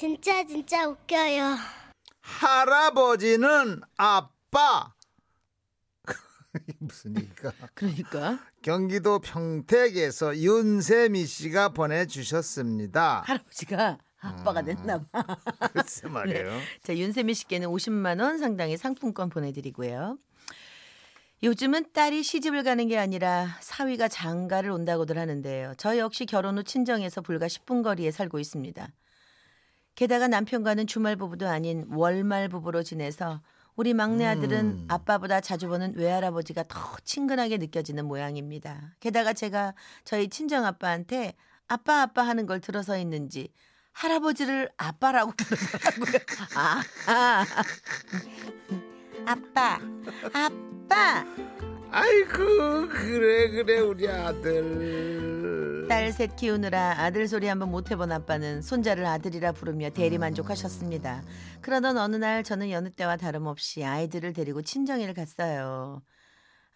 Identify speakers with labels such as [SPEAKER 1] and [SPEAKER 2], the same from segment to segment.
[SPEAKER 1] 진짜 진짜 웃겨요.
[SPEAKER 2] 할아버지는 아빠. 무슨 얘기가?
[SPEAKER 3] 그러니까
[SPEAKER 2] 경기도 평택에서 윤세미 씨가 보내주셨습니다.
[SPEAKER 3] 할아버지가 아빠가
[SPEAKER 2] 음.
[SPEAKER 3] 됐나 봐.
[SPEAKER 2] 글쎄 말이에요.
[SPEAKER 3] 자, 윤세미 씨께는 50만 원 상당의 상품권 보내드리고요. 요즘은 딸이 시집을 가는 게 아니라 사위가 장가를 온다고들 하는데요. 저 역시 결혼 후 친정에서 불과 10분 거리에 살고 있습니다. 게다가 남편과는 주말 부부도 아닌 월말 부부로 지내서 우리 막내 아들은
[SPEAKER 2] 음.
[SPEAKER 3] 아빠보다 자주 보는 외할아버지가 더 친근하게 느껴지는 모양입니다. 게다가 제가 저희 친정 아빠한테 아빠 아빠 하는 걸 들어서 있는지 할아버지를 아빠라고 부르더라고요. 아, 아. 아빠, 아빠.
[SPEAKER 2] 아이고 그래 그래 우리 아들.
[SPEAKER 3] 딸 셋 키우느라 아들 소리 한번 못 해본 아빠는 손자를 아들이라 부르며 대리 만족하셨습니다. 그러던 어느 날 저는 여느 때와 다름없이 아이들을 데리고 친정에를 갔어요.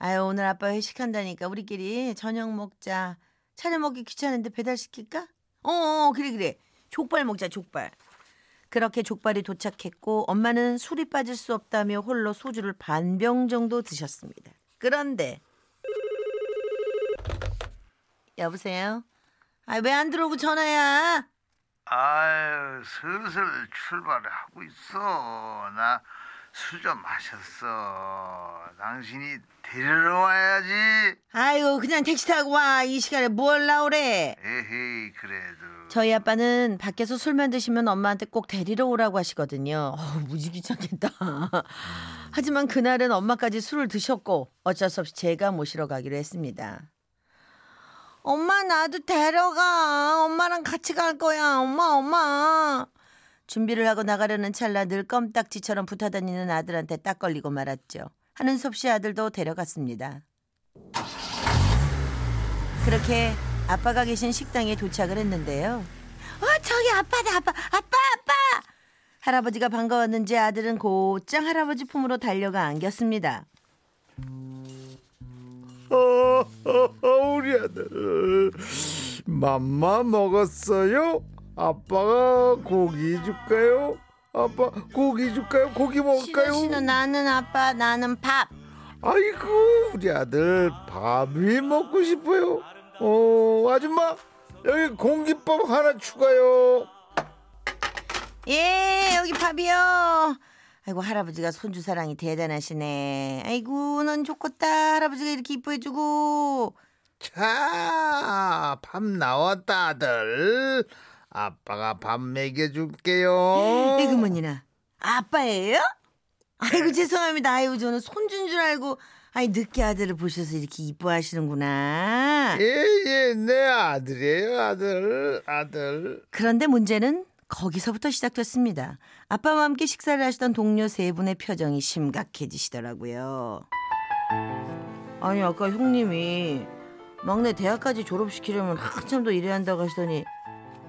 [SPEAKER 3] 아유 오늘 아빠 회식한다니까 우리끼리 저녁 먹자. 차려 먹기 귀찮은데 배달 시킬까? 어, 어 그래 그래. 족발 먹자 족발. 그렇게 족발이 도착했고 엄마는 술이 빠질 수 없다며 홀로 소주를 반 병 정도 드셨습니다. 그런데 여보세요? 아 왜 안 들어오고 전화야?
[SPEAKER 4] 아유, 슬슬 출발하고 있어. 나 술 좀 마셨어. 당신이 데리러 와야지.
[SPEAKER 3] 아유 그냥 택시 타고 와 이 시간에 뭘 나오래?
[SPEAKER 4] 에헤이, 그래도.
[SPEAKER 3] 저희 아빠는 밖에서 술만 드시면 엄마한테 꼭 데리러 오라고 하시거든요. 어, 무지 귀찮겠다. 하지만 그날은 엄마까지 술을 드셨고 어쩔 수 없이 제가 모시러 가기로 했습니다. 엄마 나도 데려가. 엄마랑 같이 갈 거야. 엄마 엄마. 준비를 하고 나가려는 찰나 늘 껌딱지처럼 붙어다니는 아들한테 딱 걸리고 말았죠. 하는 수 없이 아들도 데려갔습니다. 그렇게 아빠가 계신 식당에 도착을 했는데요. 어, 저기 아빠다, 아빠, 아빠, 아빠! 할아버지가 반가웠는지 아들은 곧장 할아버지 품으로 달려가 안겼습니다.
[SPEAKER 2] 아들 맘마 먹었어요? 아빠가 고기 줄까요? 아빠 고기 줄까요? 고기 먹을까요?
[SPEAKER 3] 신호 신호 나는 아빠, 나는 밥.
[SPEAKER 2] 아이고 우리 아들 밥이 먹고 싶어요. 어 아줌마 여기 공깃밥 하나 추가요.
[SPEAKER 3] 예, 여기 밥이요. 아이고 할아버지가 손주 사랑이 대단하시네. 아이고 넌 좋겠다. 할아버지가 이렇게 이뻐해주고.
[SPEAKER 2] 자, 밥 나왔다 아들. 아빠가 밥 먹여줄게요.
[SPEAKER 3] 이그머니나 아빠예요? 아이고 죄송합니다. 아이고 저는 손주인 줄 알고 아이 늦게 아들을 보셔서 이렇게 이뻐하시는구나.
[SPEAKER 2] 예 예 내 아들이에요 아들 아들.
[SPEAKER 3] 그런데 문제는 거기서부터 시작됐습니다. 아빠와 함께 식사를 하시던 동료 세 분의 표정이 심각해지시더라고요. 아니 아까 형님이 막내 대학까지 졸업시키려면 한참 더 일해야 한다고 하시더니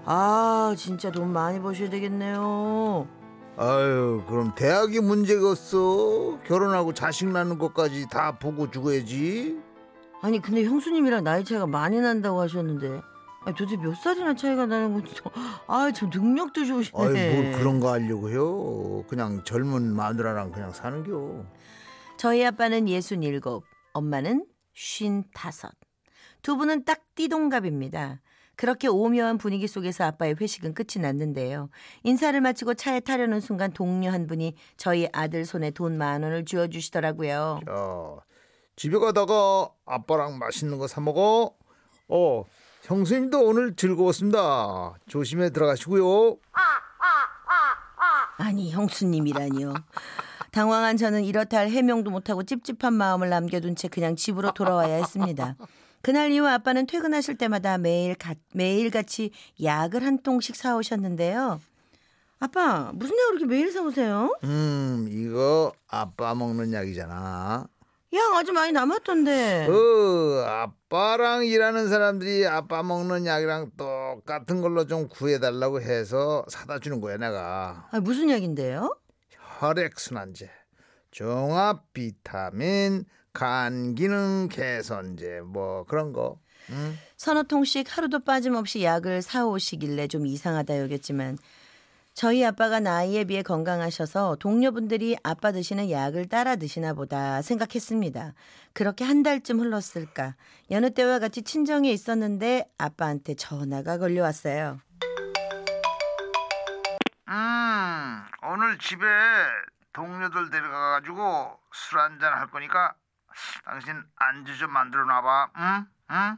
[SPEAKER 3] 아 진짜 돈 많이 버셔야 되겠네요.
[SPEAKER 2] 아유 그럼 대학이 문제겠어. 결혼하고 자식 낳는 것까지 다 보고 죽어야지.
[SPEAKER 3] 아니 근데 형수님이랑 나이 차이가 많이 난다고 하셨는데 아니, 도대체 몇 살이나 차이가 나는 건지 아참 능력도 좋으시네.
[SPEAKER 2] 아유 뭘 그런 거 하려고 해요. 그냥 젊은 마누라랑 그냥 사는겨.
[SPEAKER 3] 저희 아빠는 예순 일곱, 엄마는 쉰 다섯. 두 분은 딱 띠동갑입니다. 그렇게 오묘한 분위기 속에서 아빠의 회식은 끝이 났는데요. 인사를 마치고 차에 타려는 순간 동료 한 분이 저희 아들 손에 돈 만 원을 쥐어주시더라고요.
[SPEAKER 2] 자 집에 가다가 아빠랑 맛있는 거 사 먹어. 어 형수님도 오늘 즐거웠습니다. 조심해 들어가시고요.
[SPEAKER 3] 아니 형수님이라니요. 당황한 저는 이렇다 할 해명도 못하고 찝찝한 마음을 남겨둔 채 그냥 집으로 돌아와야 했습니다. 그날 이후 아빠는 퇴근하실 때마다 매일 가, 매일같이 약을 한 통씩 사오셨는데요. 아빠 무슨 약을 이렇게 매일 사오세요?
[SPEAKER 2] 음 이거 아빠 먹는 약이잖아.
[SPEAKER 3] 약 아주 많이 남았던데.
[SPEAKER 2] 그 아빠랑 일하는 사람들이 아빠 먹는 약이랑 똑같은 걸로 좀 구해달라고 해서 사다 주는 거야 내가
[SPEAKER 3] 아, 무슨 약인데요?
[SPEAKER 2] 혈액순환제 종합 비타민 간 기능 개선제 뭐 그런 거 응?
[SPEAKER 3] 서너 통씩 하루도 빠짐없이 약을 사오시길래 좀 이상하다 여겼지만 저희 아빠가 나이에 비해 건강하셔서 동료분들이 아빠 드시는 약을 따라 드시나 보다 생각했습니다. 그렇게 한 달쯤 흘렀을까. 여느 때와 같이 친정에 있었는데 아빠한테 전화가 걸려왔어요.
[SPEAKER 4] 음, 오늘 집에 동료들 데려가가지고 술 한잔 할 거니까 당신 안주 좀 만들어 놔봐. 응? 응?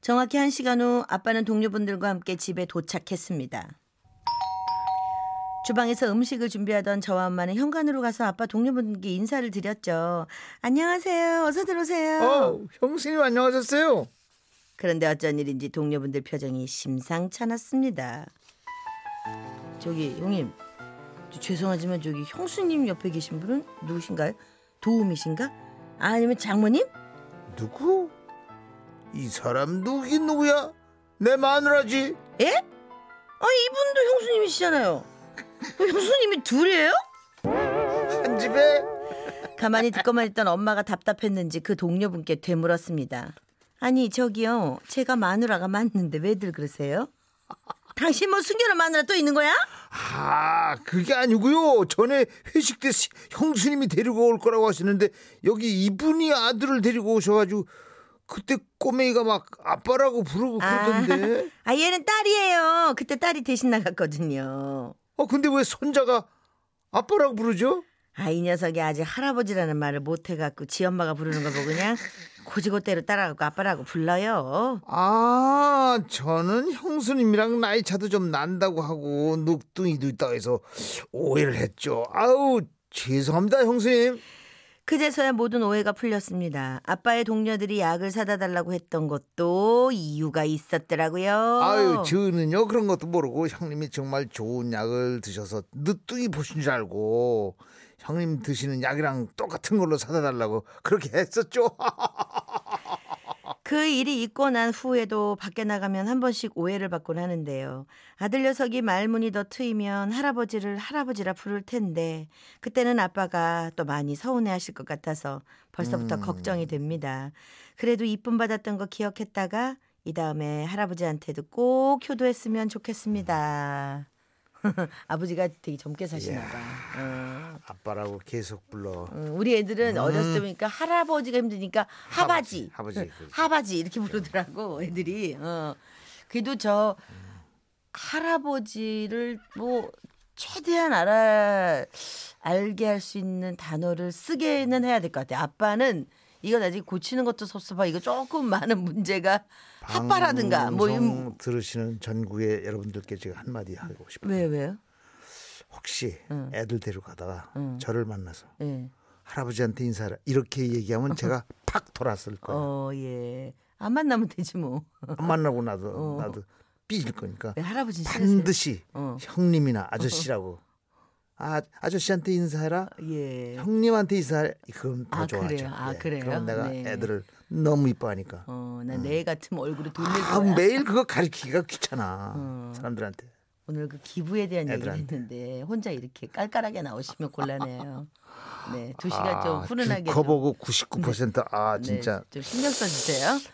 [SPEAKER 3] 정확히 한 시간 후 아빠는 동료분들과 함께 집에 도착했습니다. 주방에서 음식을 준비하던 저와 엄마는 현관으로 가서 아빠 동료분께 인사를 드렸죠. 안녕하세요. 어서 들어오세요.
[SPEAKER 2] 어, 형수님 안녕하셨어요?
[SPEAKER 3] 그런데 어쩐 일인지 동료분들 표정이 심상찮았습니다. 저기 형님, 저 죄송하지만 저기 형수님 옆에 계신 분은 누구신가요? 도움이신가? 아니면 장모님?
[SPEAKER 2] 누구? 이 사람 누구긴 누구야? 내 마누라지.
[SPEAKER 3] 예? 아 이분도 형수님이시잖아요. 어, 형수님이 둘이에요?
[SPEAKER 2] 한 집에
[SPEAKER 3] 가만히 듣고만 있던 엄마가 답답했는지 그 동료분께 되물었습니다. 아니 저기요, 제가 마누라가 맞는데 왜들 그러세요? 당신 뭐 숨겨놓은 마누라 또 있는 거야?
[SPEAKER 2] 아 그게 아니고요. 전에 회식 때 시- 형수님이 데리고 올 거라고 하시는데 여기 이분이 아들을 데리고 오셔가지고 그때 꼬맹이가 막 아빠라고 부르고 그러던데.
[SPEAKER 3] 아 얘는 딸이에요. 그때 딸이 대신 나갔거든요.
[SPEAKER 2] 어 근데 왜 손자가 아빠라고 부르죠?
[SPEAKER 3] 아 이 녀석이 아직 할아버지라는 말을 못해갖고 지 엄마가 부르는 거 보고 그냥 고지고대로 따라가고 아빠라고 불러요.
[SPEAKER 2] 아 저는 형수님이랑 나이 차도 좀 난다고 하고 늑둥이도 있다고 해서 오해를 했죠. 아우 죄송합니다 형수님.
[SPEAKER 3] 그제서야 모든 오해가 풀렸습니다. 아빠의 동료들이 약을 사다 달라고 했던 것도 이유가 있었더라고요.
[SPEAKER 2] 아유 저는요 그런 것도 모르고 형님이 정말 좋은 약을 드셔서 늦둥이 보신 줄 알고 형님 드시는 약이랑 똑같은 걸로 사다 달라고 그렇게 했었죠.
[SPEAKER 3] 그 일이 있고 난 후에도 밖에 나가면 한 번씩 오해를 받곤 하는데요. 아들 녀석이 말문이 더 트이면 할아버지를 할아버지라 부를 텐데 그때는 아빠가 또 많이 서운해하실 것 같아서 벌써부터
[SPEAKER 2] 음.
[SPEAKER 3] 걱정이 됩니다. 그래도 이쁨 받았던 거 기억했다가 이 다음에 할아버지한테도 꼭 효도했으면 좋겠습니다. 아버지가 되게 젊게 사시나 봐. 어.
[SPEAKER 2] 아빠라고 계속 불러.
[SPEAKER 3] 어, 우리 애들은 어렸을 때 보니까 할아버지가 힘드니까 하바지,
[SPEAKER 2] 하바지, 하바지.
[SPEAKER 3] 하바지 이렇게 부르더라고 애들이. 어. 그래도 저 할아버지를 뭐 최대한 알아 알게 할 수 있는 단어를 쓰게는 해야 될 것 같아. 아빠는 이건 아직 고치는 것도 섭섭하. 이거 조금 많은 문제가 핫바라든가 뭐 이런
[SPEAKER 2] 들으시는 전국의 여러분들께 제가 한마디 하고 싶어요.
[SPEAKER 3] 왜 왜요?
[SPEAKER 2] 혹시
[SPEAKER 3] 응.
[SPEAKER 2] 애들 데려가다가
[SPEAKER 3] 응.
[SPEAKER 2] 저를 만나서
[SPEAKER 3] 예.
[SPEAKER 2] 할아버지한테 인사하라 이렇게 얘기하면 제가 팍 돌았을 거예요.
[SPEAKER 3] 어 예. 안 만나면 되지 뭐.
[SPEAKER 2] 안 만나고 나도
[SPEAKER 3] 어.
[SPEAKER 2] 나도 삐질 거니까
[SPEAKER 3] 왜 할아버지?
[SPEAKER 2] 반드시
[SPEAKER 3] 어.
[SPEAKER 2] 형님이나 아저씨라고 아 아저씨한테 인사해라
[SPEAKER 3] 예.
[SPEAKER 2] 형님한테 인사해 그럼 더
[SPEAKER 3] 아,
[SPEAKER 2] 좋아하죠.
[SPEAKER 3] 그래요? 아,
[SPEAKER 2] 예,
[SPEAKER 3] 그래요?
[SPEAKER 2] 그럼 내가
[SPEAKER 3] 네.
[SPEAKER 2] 애들을 너무 이뻐하니까
[SPEAKER 3] 어, 난내 같으면 얼굴에 돌릴
[SPEAKER 2] 아,
[SPEAKER 3] 거야.
[SPEAKER 2] 매일 그거 가르치기가 귀찮아
[SPEAKER 3] 어.
[SPEAKER 2] 사람들한테.
[SPEAKER 3] 오늘 그 기부에 대한 얘기를
[SPEAKER 2] 애들한테.
[SPEAKER 3] 했는데 혼자 이렇게 깔깔하게 나오시면 곤란해요. 네, 두 시간 좀
[SPEAKER 2] 아,
[SPEAKER 3] 훈훈하게 좀,
[SPEAKER 2] 보고 99%아
[SPEAKER 3] 네,
[SPEAKER 2] 진짜
[SPEAKER 3] 좀 신경 써주세요.